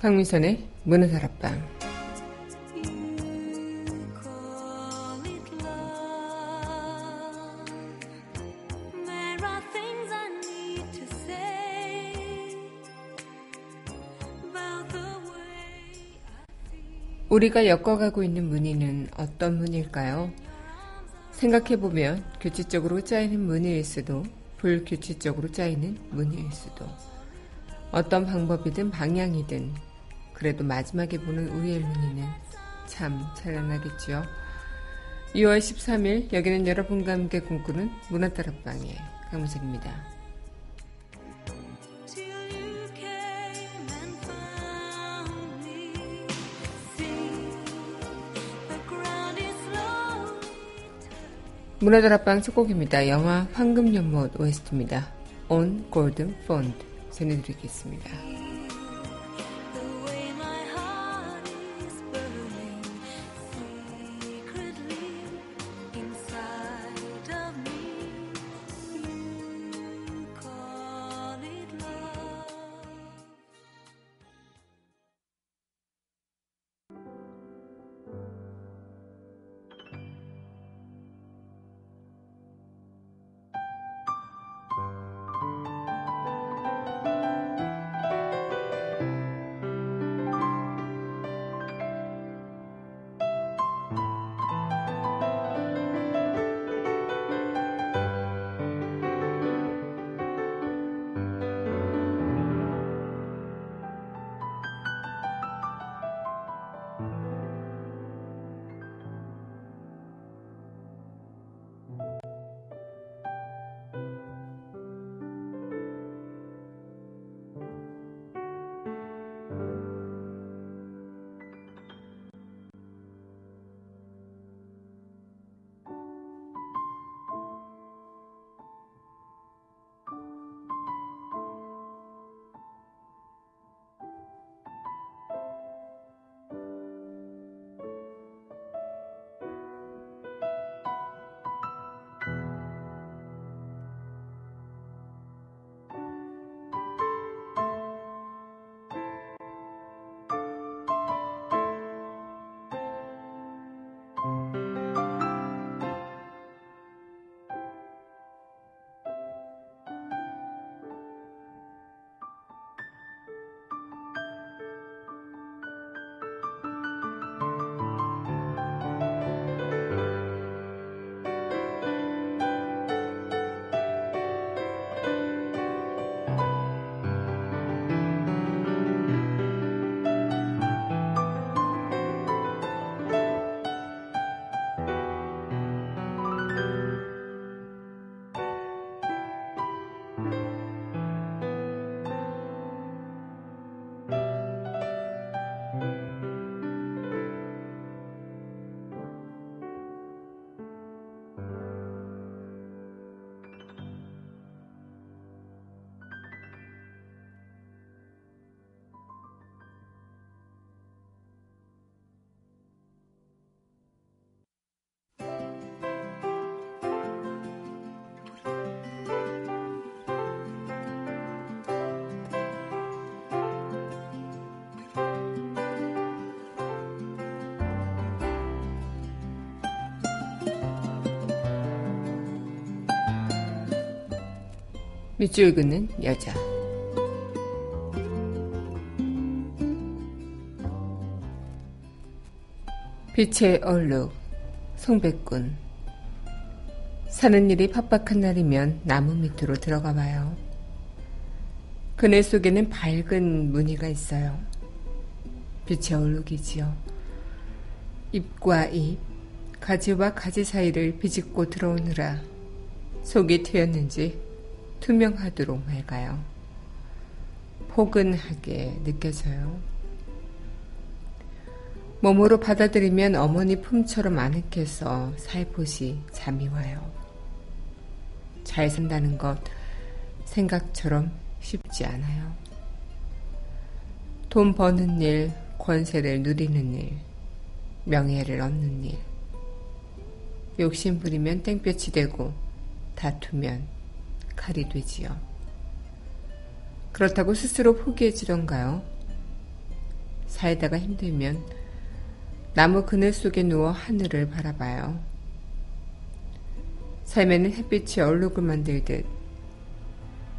강민선의 문화다락방 우리가 엮어가고 있는 무늬는 어떤 무늬일까요? 생각해보면 규칙적으로 짜이는 무늬일 수도 불규칙적으로 짜이는 무늬일 수도 어떤 방법이든 방향이든 그래도 마지막에 보는 우리의 눈이는 참 찬란하겠죠. 2월 13일 여기는 여러분과 함께 꿈꾸는 문화다락방의 강무석입니다. 문화다락방 첫 곡입니다. 영화 황금연못 OST입니다. On Golden Fund 전해드리겠습니다. 밑줄 긋는 여자. 빛의 얼룩, 송백군. 사는 일이 팍팍한 날이면 나무 밑으로 들어가 봐요. 그늘 속에는 밝은 무늬가 있어요. 빛의 얼룩이지요. 잎과 잎, 가지와 가지 사이를 비집고 들어오느라 속이 트였는지 투명하도록 맑아요. 포근하게 느껴져요. 몸으로 받아들이면 어머니 품처럼 아늑해서 살포시 잠이 와요. 잘 산다는 것 생각처럼 쉽지 않아요. 돈 버는 일, 권세를 누리는 일, 명예를 얻는 일. 욕심 부리면 땡볕이 되고 다투면 칼이 되지요. 그렇다고 스스로 포기해지던가요? 살다가 힘들면 나무 그늘 속에 누워 하늘을 바라봐요. 삶에는 햇빛이 얼룩을 만들듯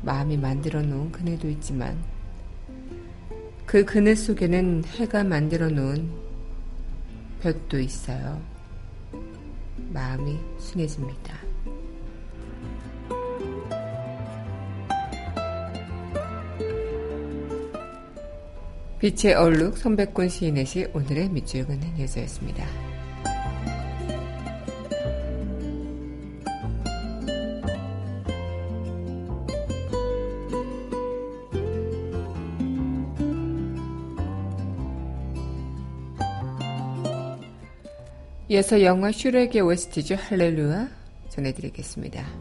마음이 만들어 놓은 그늘도 있지만 그 그늘 속에는 해가 만들어 놓은 볕도 있어요. 마음이 순해집니다. 빛의 얼룩 선백군 시인의 시 오늘의 밑줄 긋는 여자였습니다. 이어서 영화 슈렉의 OST죠 할렐루야 전해드리겠습니다.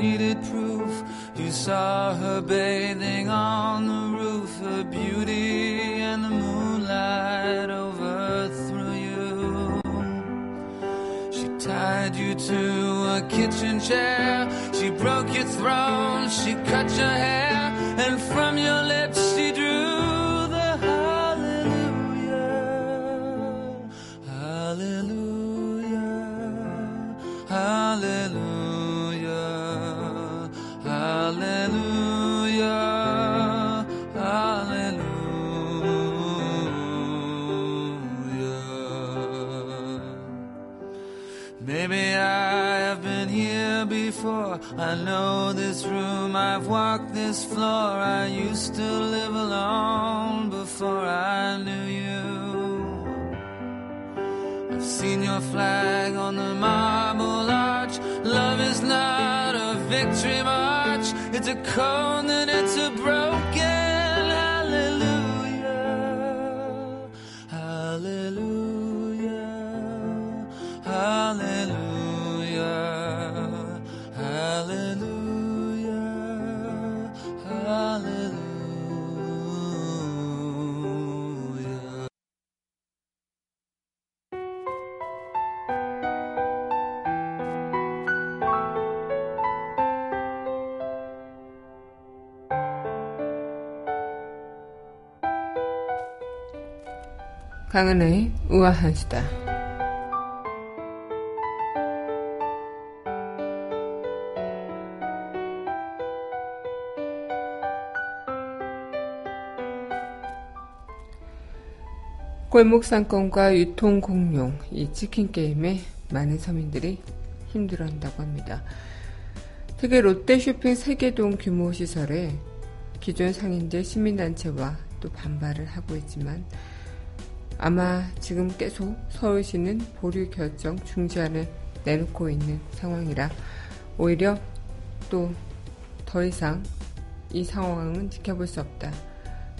Needed proof. You saw her bathing on the roof, her beauty and the moonlight overthrew you. She tied you to a kitchen chair, she broke your throne, she cut your hair, and from your lips to corner. 강은의 우아한 수다. 골목 상권과 유통 공용, 이 치킨 게임에 많은 서민들이 힘들어한다고 합니다. 특히 롯데 쇼핑 세계동 규모 시설에 기존 상인들 시민단체와 또 반발을 하고 있지만 아마 지금 계속 서울시는 보류 결정 중지안을 내놓고 있는 상황이라 오히려 또 더 이상 이 상황은 지켜볼 수 없다.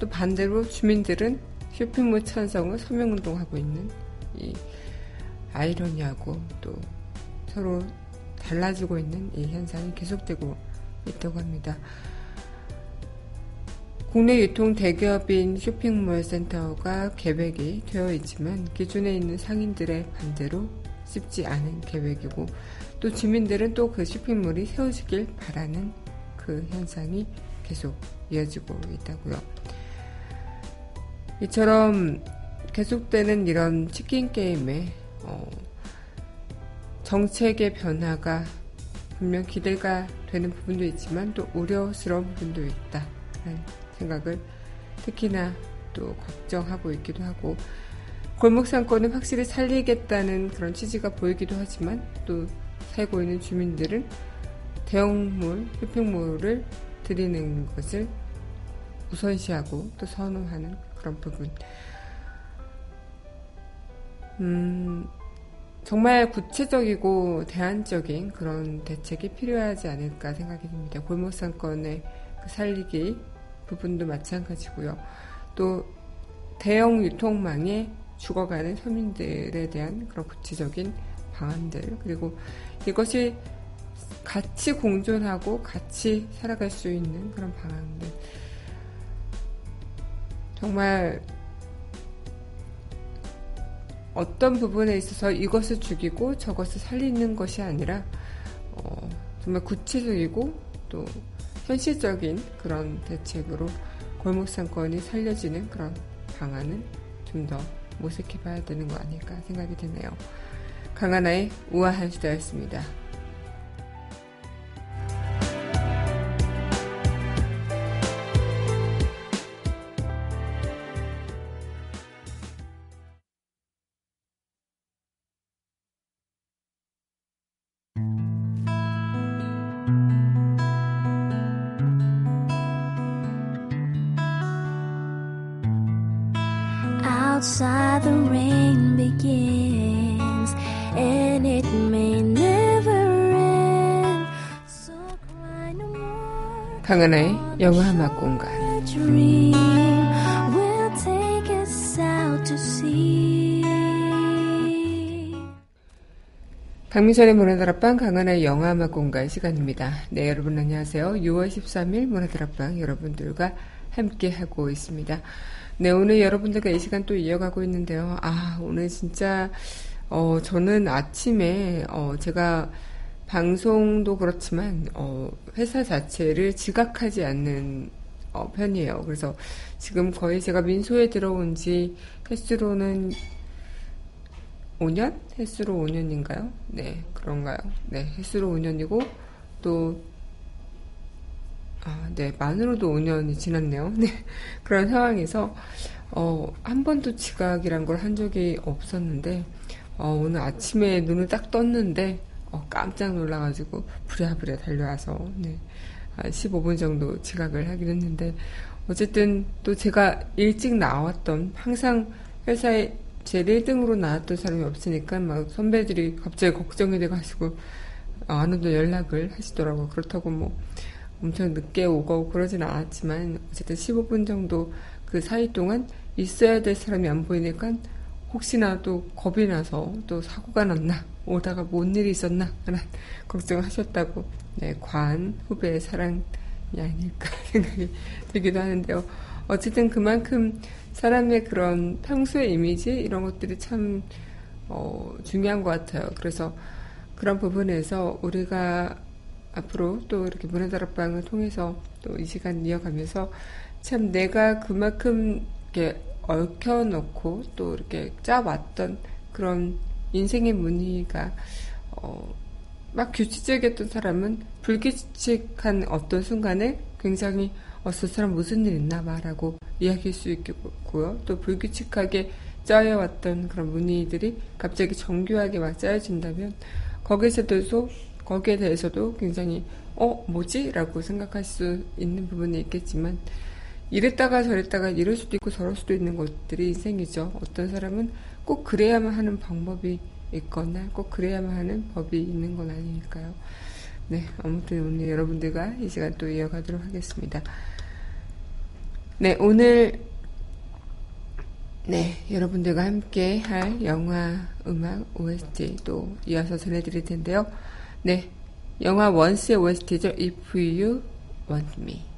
또 반대로 주민들은 쇼핑몰 찬성을 서명운동하고 있는 이 아이러니하고 또 서로 달라지고 있는 이 현상이 계속되고 있다고 합니다. 국내 유통 대기업인 쇼핑몰 센터가 계획이 되어 있지만 기존에 있는 상인들의 반대로 쉽지 않은 계획이고 또 주민들은 또 그 쇼핑몰이 세워지길 바라는 그 현상이 계속 이어지고 있다고요. 이처럼 계속되는 이런 치킨 게임에 어, 정책의 변화가 분명 기대가 되는 부분도 있지만 또 우려스러운 부분도 있다. 생각을 특히나 또 걱정하고 있기도 하고 골목 상권은 확실히 살리겠다는 그런 취지가 보이기도 하지만 또 살고 있는 주민들은 대형몰, 쇼핑몰을 들이는 것을 우선시하고 또 선호하는 그런 부분. 음, 정말 구체적이고 대안적인 그런 대책이 필요하지 않을까 생각이 듭니다. 골목 상권의 그 살리기 부분도 마찬가지고요. 또 대형 유통망에 죽어가는 서민들에 대한 그런 구체적인 방안들 그리고 이것이 같이 공존하고 같이 살아갈 수 있는 그런 방안들 정말 어떤 부분에 있어서 이것을 죽이고 저것을 살리는 것이 아니라 어, 정말 구체적이고 또 현실적인 그런 대책으로 골목 상권이 살려지는 그런 방안은 좀 더 모색해 봐야 되는 거 아닐까 생각이 드네요. 강하나의 우아한 수다였습니다. 강민선의 문화다락방 강은의 영화 음악 공간 시간입니다. 네, 여러분 안녕하세요. 6월 13일 문화다락방 여러분들과 함께 하고 있습니다. 네, 오늘 여러분들과 이 시간 또 이어가고 있는데요. 아, 오늘 진짜, 어, 저는 아침에, 어, 제가 방송도 그렇지만, 어, 회사 자체를 지각하지 않는, 어, 편이에요. 그래서 지금 거의 제가 민소에 들어온 지 횟수로는 5년? 횟수로 5년인가요? 네, 그런가요? 네, 횟수로 5년이고, 또, 아, 네, 만으로도 5년이 지났네요. 네, 그런 상황에서, 어, 한 번도 지각이란 걸 한 적이 없었는데, 어, 오늘 아침에 눈을 딱 떴는데, 어, 깜짝 놀라가지고, 부랴부랴 달려와서, 네, 한 15분 정도 지각을 하긴 했는데, 어쨌든 또 제가 일찍 나왔던, 항상 회사에 제일 1등으로 나왔던 사람이 없으니까, 막 선배들이 갑자기 걱정이 돼가지고, 안 오도 연락을 하시더라고요. 그렇다고 뭐, 엄청 늦게 오고 그러진 않았지만 어쨌든 15분 정도 그 사이 동안 있어야 될 사람이 안 보이니까 혹시나 또 겁이 나서 또 사고가 났나 오다가 뭔 일이 있었나 하는 걱정을 하셨다고 네, 관 후배의 사랑이 아닐까 생각이 들기도 하는데요. 어쨌든 그만큼 사람의 그런 평소의 이미지 이런 것들이 참 어, 중요한 것 같아요. 그래서 그런 부분에서 우리가 앞으로 또 이렇게 문화다락방을 통해서 또 이 시간 이어가면서 참 내가 그만큼 이렇게 얽혀놓고 또 이렇게 짜왔던 그런 인생의 무늬가 어, 막 규칙적이었던 사람은 불규칙한 어떤 순간에 굉장히 어, 저 사람 무슨 일 있나 봐라고 이야기할 수 있겠고요. 또 불규칙하게 짜여왔던 그런 무늬들이 갑자기 정교하게 막 짜여진다면 거기서도 거기에 대해서도 굉장히 어 뭐지? 라고 생각할 수 있는 부분이 있겠지만 이랬다가 저랬다가 이럴 수도 있고 저럴 수도 있는 것들이 인생이죠. 어떤 사람은 꼭 그래야만 하는 방법이 있거나 꼭 그래야만 하는 법이 있는 건 아니니까요. 네, 아무튼 오늘 여러분들과 이 시간 또 이어가도록 하겠습니다. 네, 오늘 네, 여러분들과 함께 할 영화, 음악, OST 또 이어서 전해드릴 텐데요. 네, 영화 원스의 OST죠. If You Want Me.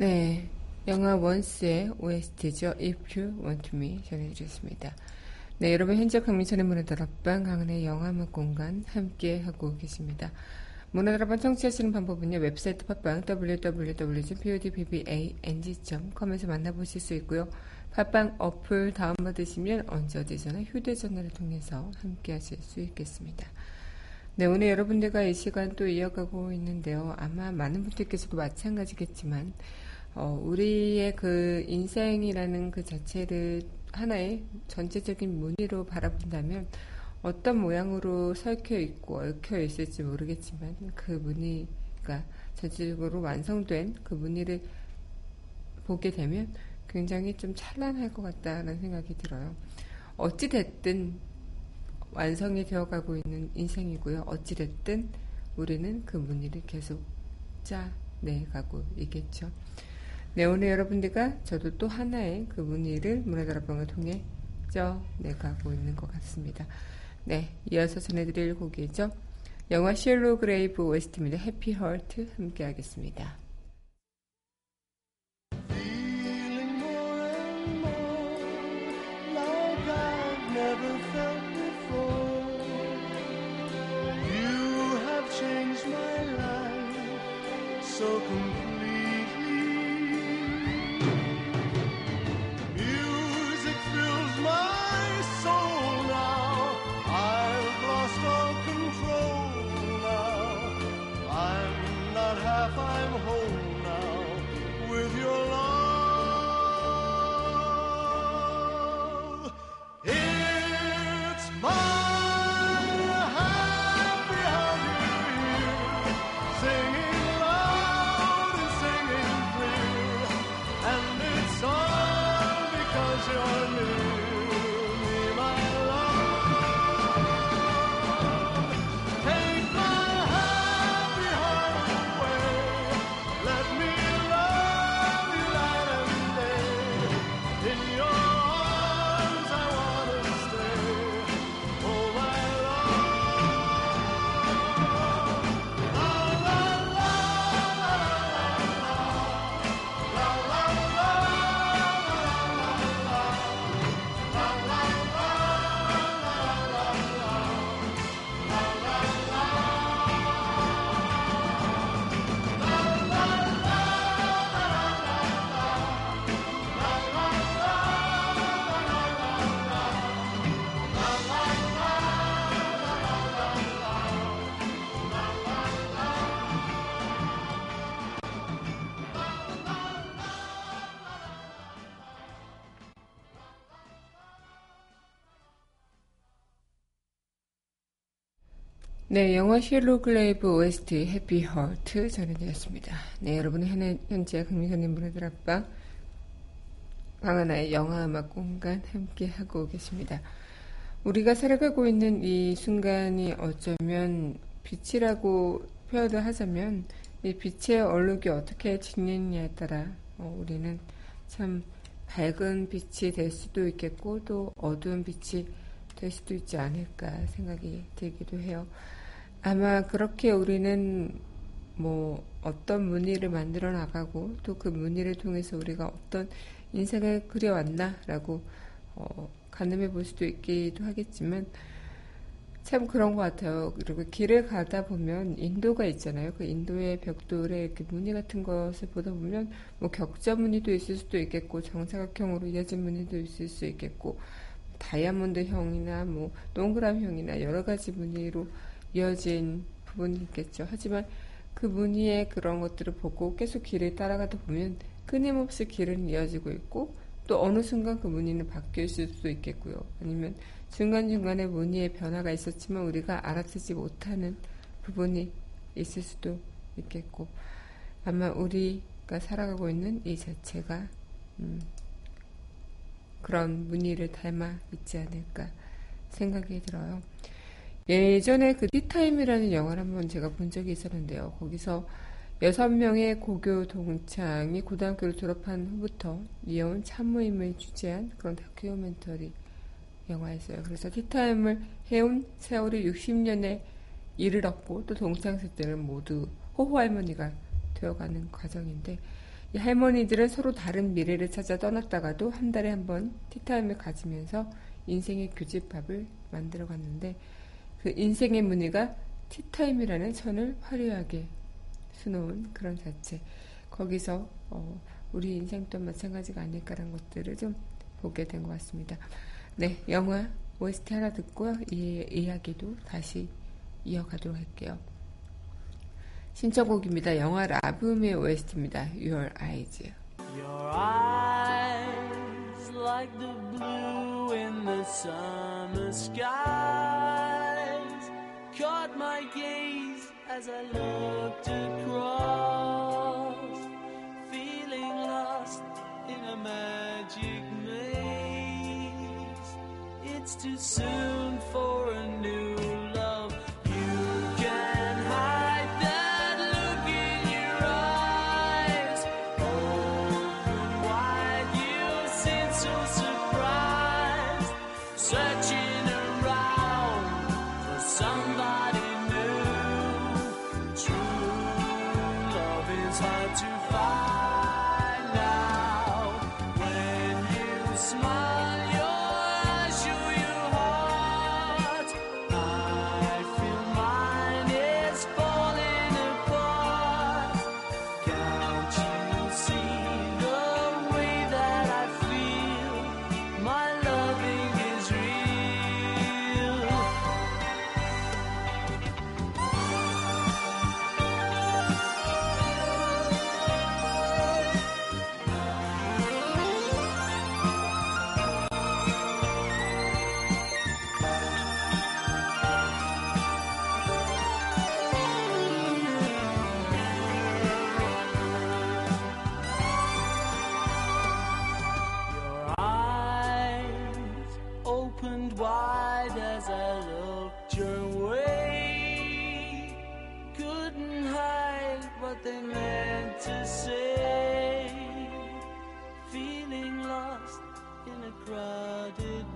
네, 영화 원스의 OST죠. If You Want Me 전해드렸습니다. 네, 여러분 현재 강민선의 문화다락방 강은의 영화음악 공간 함께 하고 계십니다. 문화다락방 청취하시는 방법은요. 웹사이트 팟빵 www.podbbang.com에서 만나보실 수 있고요. 팟빵 어플 다운받으시면 언제 어디서나 휴대전화를 통해서 함께 하실 수 있겠습니다. 네, 오늘 여러분들과 이 시간 또 이어가고 있는데요. 아마 많은 분들께서도 마찬가지겠지만 어, 우리의 그 인생이라는 그 자체를 하나의 전체적인 무늬로 바라본다면 어떤 모양으로 설켜 있고 얽혀 있을지 모르겠지만 그 무늬가 전체적으로 완성된 그 무늬를 보게 되면 굉장히 좀 찬란할 것 같다는 생각이 들어요. 어찌됐든 완성이 되어가고 있는 인생이고요. 어찌됐든 우리는 그 무늬를 계속 짜내가고 있겠죠. 네, 오늘 여러분들과 저도 또 하나의 그 문의를 문화다락방을 통해 쪄내가고 있는 것 같습니다. 네, 이어서 전해드릴 곡이죠. 영화 쉘로 그레이브 웨스트입니다. 해피 헐트 함께 하겠습니다. 네, 영화 힐로 글레이브 OST 해피 허트 전해드렸습니다. 네, 여러분은 현재 강민선님 문화들 앞방 강하나의 영화 음악 공간 함께 하고 계십니다. 우리가 살아가고 있는 이 순간이 어쩌면 빛이라고 표현을 하자면 이 빛의 얼룩이 어떻게 지느냐에 따라 어, 우리는 참 밝은 빛이 될 수도 있겠고 또 어두운 빛이 될 수도 있지 않을까 생각이 들기도 해요. 아마 그렇게 우리는 뭐 어떤 무늬를 만들어 나가고 또 그 무늬를 통해서 우리가 어떤 인생을 그려왔나라고 어, 가늠해 볼 수도 있기도 하겠지만 참 그런 것 같아요. 그리고 길을 가다 보면 인도가 있잖아요. 그 인도의 벽돌에 이렇게 무늬 같은 것을 보다 보면 뭐 격자 무늬도 있을 수도 있겠고 정사각형으로 이어진 무늬도 있을 수 있겠고 다이아몬드형이나 뭐 동그라미형이나 여러 가지 무늬로 이어진 부분이 있겠죠. 하지만 그 무늬의 그런 것들을 보고 계속 길을 따라가다 보면 끊임없이 길은 이어지고 있고 또 어느 순간 그 무늬는 바뀔 수도 있겠고요. 아니면 중간중간에 무늬의 변화가 있었지만 우리가 알아채지 못하는 부분이 있을 수도 있겠고 아마 우리가 살아가고 있는 이 자체가 음, 그런 무늬를 닮아 있지 않을까 생각이 들어요. 예전에 그 티타임이라는 영화를 한번 제가 본 적이 있었는데요. 거기서 여섯 명의 고교 동창이 고등학교를 졸업한 후부터 이어온 참모임을 주재한 그런 다큐멘터리 영화였어요. 그래서 티타임을 해온 세월이 60년에 이르렀고 또 동창생들은 모두 호호 할머니가 되어가는 과정인데 이 할머니들은 서로 다른 미래를 찾아 떠났다가도 한 달에 한 번 티타임을 가지면서 인생의 교집합을 만들어 갔는데 그 인생의 무늬가 티타임이라는 선을 화려하게 수놓은 그런 자체. 거기서 어, 우리 인생도 마찬가지가 아닐까라는 것들을 좀 보게 된 것 같습니다. 네, 영화 OST 하나 듣고요. 이 이야기도 다시 이어가도록 할게요. 신청곡입니다. 영화 라붐의 OST입니다. Your Eyes. Your eyes like the blue in the summer skies caught my gaze as I looked across feeling lost in a magic maze. It's too soon for a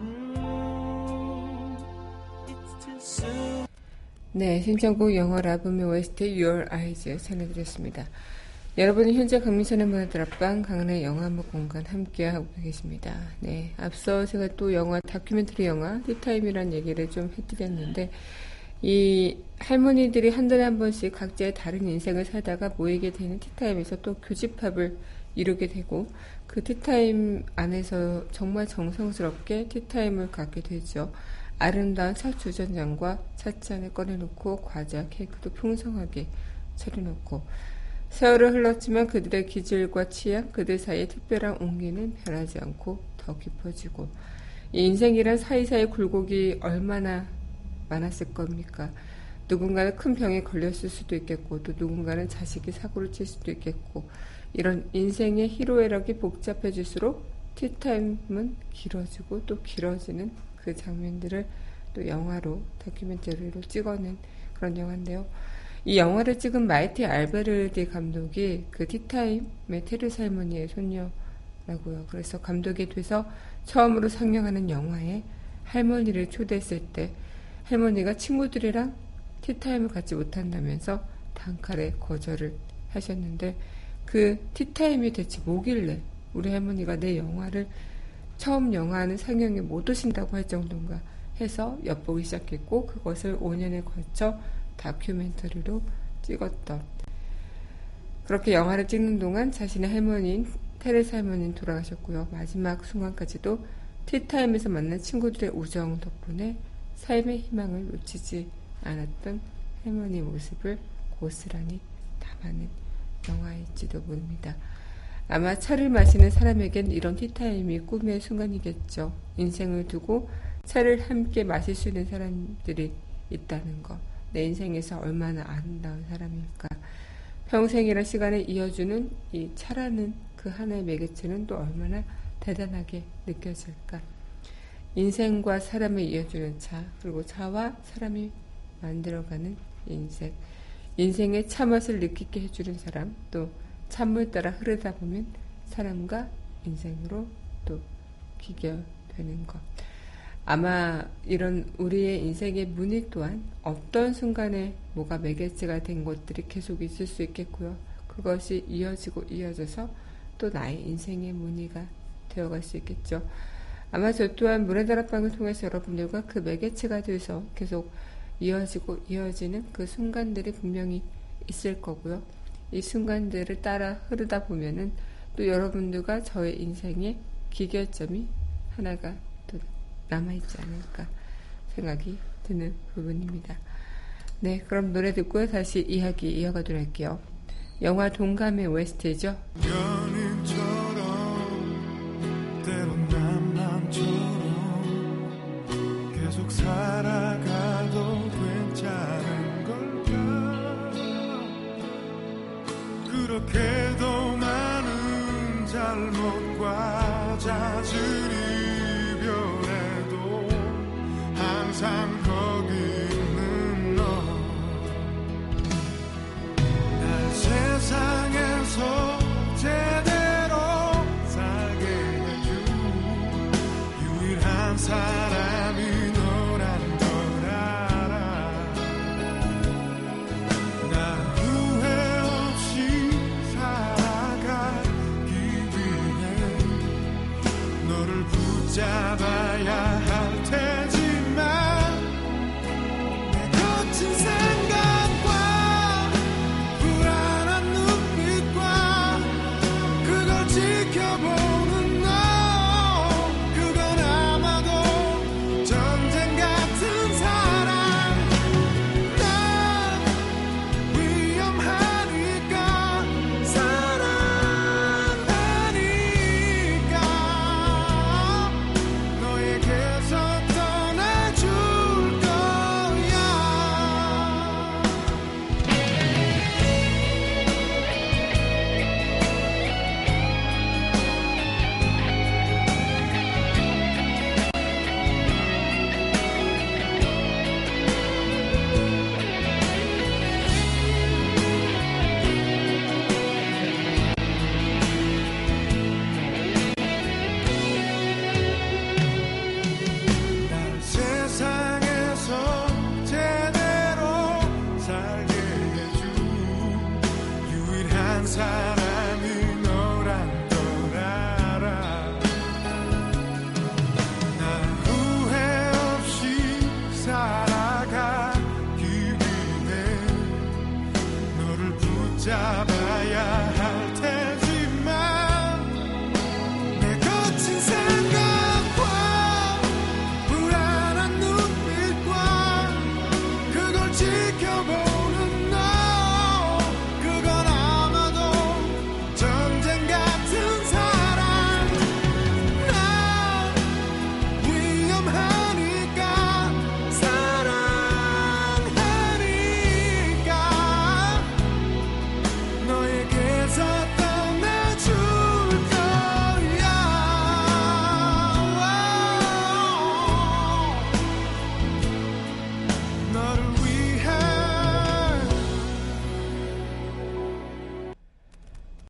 new 네, 신청곡 영어 라브미 OST Your Eyes 전해드렸습니다. 여러분은 현재 강민선의 문화들 앞방 강한의 영화음악 공간 함께하고 계십니다. 네, 앞서 제가 또 영화 다큐멘터리 영화 티타임이라는 얘기를 좀 해드렸는데 이 할머니들이 한 달에 한 번씩 각자의 다른 인생을 살다가 모이게 되는 티타임에서 또 교집합을 이루게 되고 그 티타임 안에서 정말 정성스럽게 티타임을 갖게 되죠. 아름다운 차 주전장과 찻잔을 꺼내놓고 과자, 케이크도 풍성하게 차려놓고 세월을 흘렀지만 그들의 기질과 취향, 그들 사이의 특별한 온기는 변하지 않고 더 깊어지고 이 인생이란 사이사이 굴곡이 얼마나 많았을 겁니까? 누군가는 큰 병에 걸렸을 수도 있겠고 또 누군가는 자식이 사고를 칠 수도 있겠고 이런 인생의 희로애락이 복잡해질수록 티타임은 길어지고 또 길어지는 그 장면들을 또 영화로 다큐멘터리로 찍어낸 그런 영화인데요. 이 영화를 찍은 마이티 알베르디 감독이 그 티타임의 테르사 할머니의 손녀라고요. 그래서 감독이 돼서 처음으로 상영하는 영화에 할머니를 초대했을 때 할머니가 친구들이랑 티타임을 갖지 못한다면서 단칼에 거절을 하셨는데 그 티타임이 대체 뭐길래 우리 할머니가 내 영화를 처음 영화는 상영에 못 오신다고 할 정도인가 해서 엿보기 시작했고 그것을 5년에 걸쳐 다큐멘터리로 찍었던 그렇게 영화를 찍는 동안 자신의 할머니인 테레사 할머니는 돌아가셨고요. 마지막 순간까지도 티타임에서 만난 친구들의 우정 덕분에 삶의 희망을 놓치지 않았던 할머니 모습을 고스란히 담아낸 영화일지도 모릅니다. 아마 차를 마시는 사람에겐 이런 티타임이 꿈의 순간이겠죠. 인생을 두고 차를 함께 마실 수 있는 사람들이 있다는 것. 내 인생에서 얼마나 아름다운 사람일까. 평생이란 시간을 이어주는 이 차라는 그 하나의 매개체는 또 얼마나 대단하게 느껴질까. 인생과 사람을 이어주는 차, 그리고 차와 사람이 만들어가는 인생. 인생의 차맛을 느끼게 해주는 사람, 또 찬물 따라 흐르다 보면 사람과 인생으로 또 귀결되는 것. 아마 이런 우리의 인생의 문의 또한 어떤 순간에 뭐가 매개체가 된 것들이 계속 있을 수 있겠고요. 그것이 이어지고 이어져서 또 나의 인생의 무늬가 되어갈 수 있겠죠. 아마 저 또한 문화 다락방을 통해서 여러분들과 그 매개체가 돼서 계속 이어지고 이어지는 그 순간들이 분명히 있을 거고요. 이 순간들을 따라 흐르다 보면은 또 여러분들과 저의 인생의 기결점이 하나가 또 남아있지 않을까 생각이 드는 부분입니다. 네, 그럼 노래 듣고 다시 이야기 이어가도록 할게요. 영화 동감의 웨스트죠. 살아가도 괜찮은 걸까? 그렇게도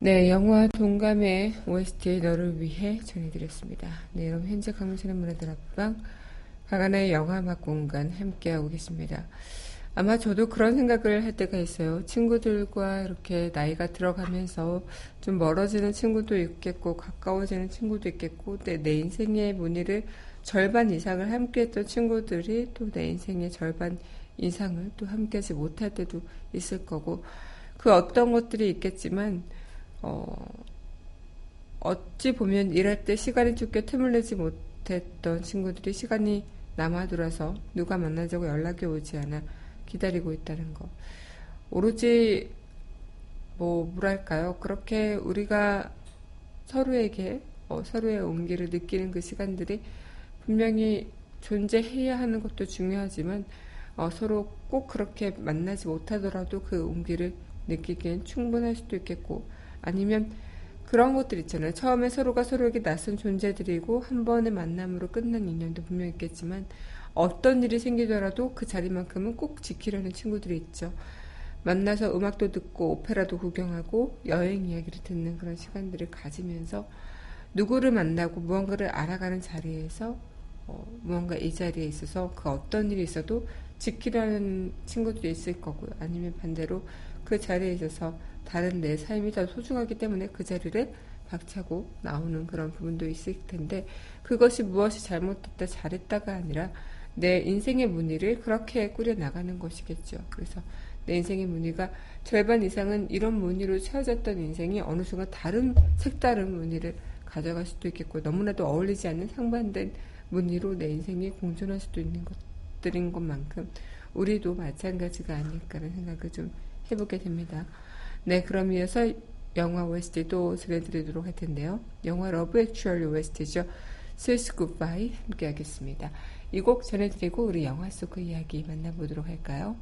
네, 영화 동감의 OST 너를 위해 전해드렸습니다. 네, 여러분 현재 강민선의 문화들 앞방 가가나의 영화 음악 공간 함께하고 계십니다. 아마 저도 그런 생각을 할 때가 있어요. 친구들과 이렇게 나이가 들어가면서 좀 멀어지는 친구도 있겠고 가까워지는 친구도 있겠고 내, 내 인생의 무늬를 절반 이상을 함께했던 친구들이 또 내 인생의 절반 이상을 또 함께하지 못할 때도 있을 거고 그 어떤 것들이 있겠지만 어, 어찌 보면 일할 때 시간이 쫓겨 틈을 내지 못했던 친구들이 시간이 남아 돌아서 누가 만나자고 연락이 오지 않아 기다리고 있다는 거. 오로지, 뭐, 뭐랄까요. 그렇게 우리가 서로에게, 어, 서로의 온기를 느끼는 그 시간들이 분명히 존재해야 하는 것도 중요하지만, 어, 서로 꼭 그렇게 만나지 못하더라도 그 온기를 느끼기엔 충분할 수도 있겠고, 아니면 그런 것들 있잖아요. 처음에 서로가 서로에게 낯선 존재들이고 한 번의 만남으로 끝난 인연도 분명 있겠지만 어떤 일이 생기더라도 그 자리만큼은 꼭 지키려는 친구들이 있죠. 만나서 음악도 듣고 오페라도 구경하고 여행 이야기를 듣는 그런 시간들을 가지면서 누구를 만나고 무언가를 알아가는 자리에서 어, 무언가 이 자리에 있어서 그 어떤 일이 있어도 지키려는 친구들이 있을 거고요. 아니면 반대로 그 자리에 있어서 다른 내 삶이 더 소중하기 때문에 그 자리를 박차고 나오는 그런 부분도 있을 텐데 그것이 무엇이 잘못됐다 잘했다가 아니라 내 인생의 무늬를 그렇게 꾸려 나가는 것이겠죠. 그래서 내 인생의 무늬가 절반 이상은 이런 무늬로 채워졌던 인생이 어느 순간 다른 색다른 무늬를 가져갈 수도 있겠고 너무나도 어울리지 않는 상반된 무늬로 내 인생이 공존할 수도 있는 것들인 것만큼 우리도 마찬가지가 아닐까라는 생각을 좀 해보게 됩니다. 네, 그럼 이어서 영화 OST도 소개해드리도록 할 텐데요. 영화 Love Actually OST죠. Sweetest Goodbye 함께 하겠습니다. 이 곡 전해드리고 우리 영화 속 그 이야기 만나보도록 할까요?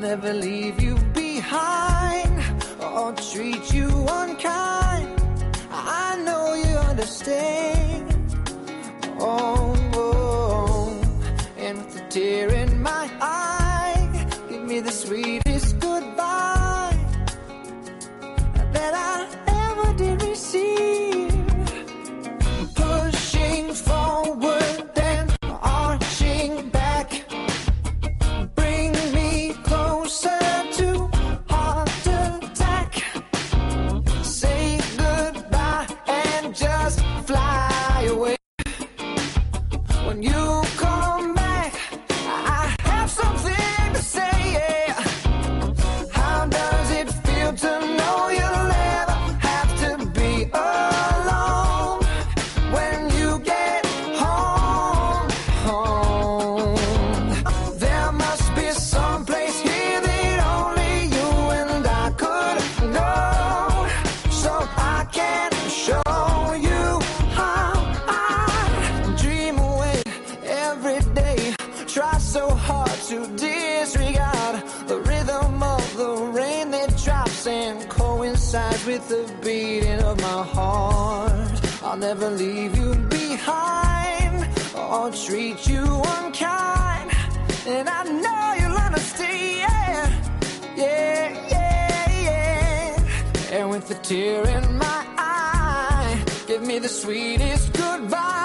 never leave you behind or treat you unkind. I know you understand. Oh, oh. and with a tear in my eye, give me the sweetest. Beating of my heart. I'll never leave you behind or treat you unkind. And I know you'll understand. Yeah, yeah, yeah. And with a tear in my eye, give me the sweetest goodbye.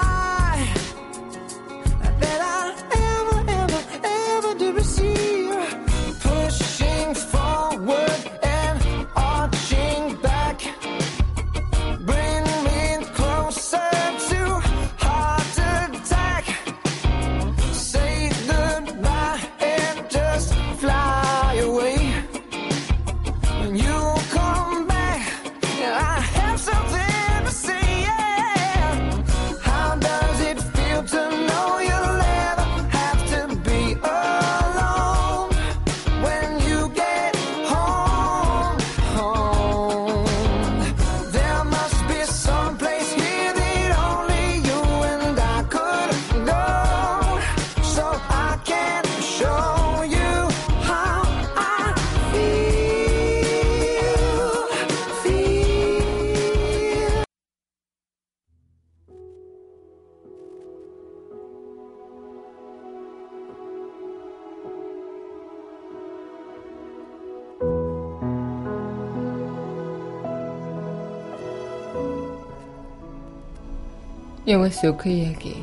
영화 속 그 이야기.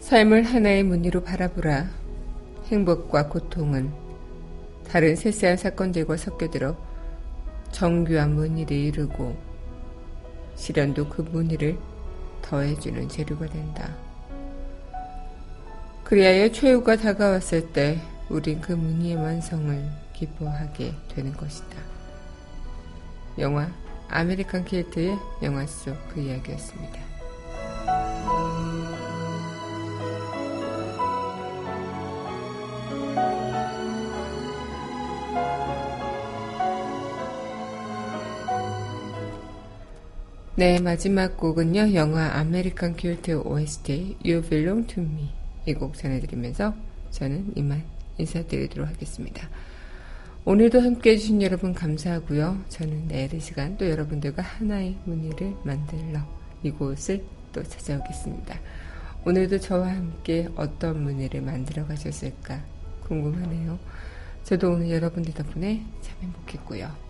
삶을 하나의 무늬로 바라보라. 행복과 고통은 다른 세세한 사건들과 섞여들어 정교한 무늬를 이루고 시련도 그 무늬를 더해주는 재료가 된다. 그리하여 최후가 다가왔을 때 우린 그 무늬의 완성을 기뻐하게 되는 것이다. 영화 American Quilt의 영화 속 그 이야기였습니다. 네, 마지막 곡은요. 영화 American Quilt OST You Belong to Me 이 곡 전해드리면서 저는 이만 인사드리도록 하겠습니다. 오늘도 함께 해주신 여러분 감사하고요. 저는 내일 이 시간 또 여러분들과 하나의 문의를 만들러 이곳을 또 찾아오겠습니다. 오늘도 저와 함께 어떤 문의를 만들어 가셨을까 궁금하네요. 저도 오늘 여러분들 덕분에 참 행복했고요.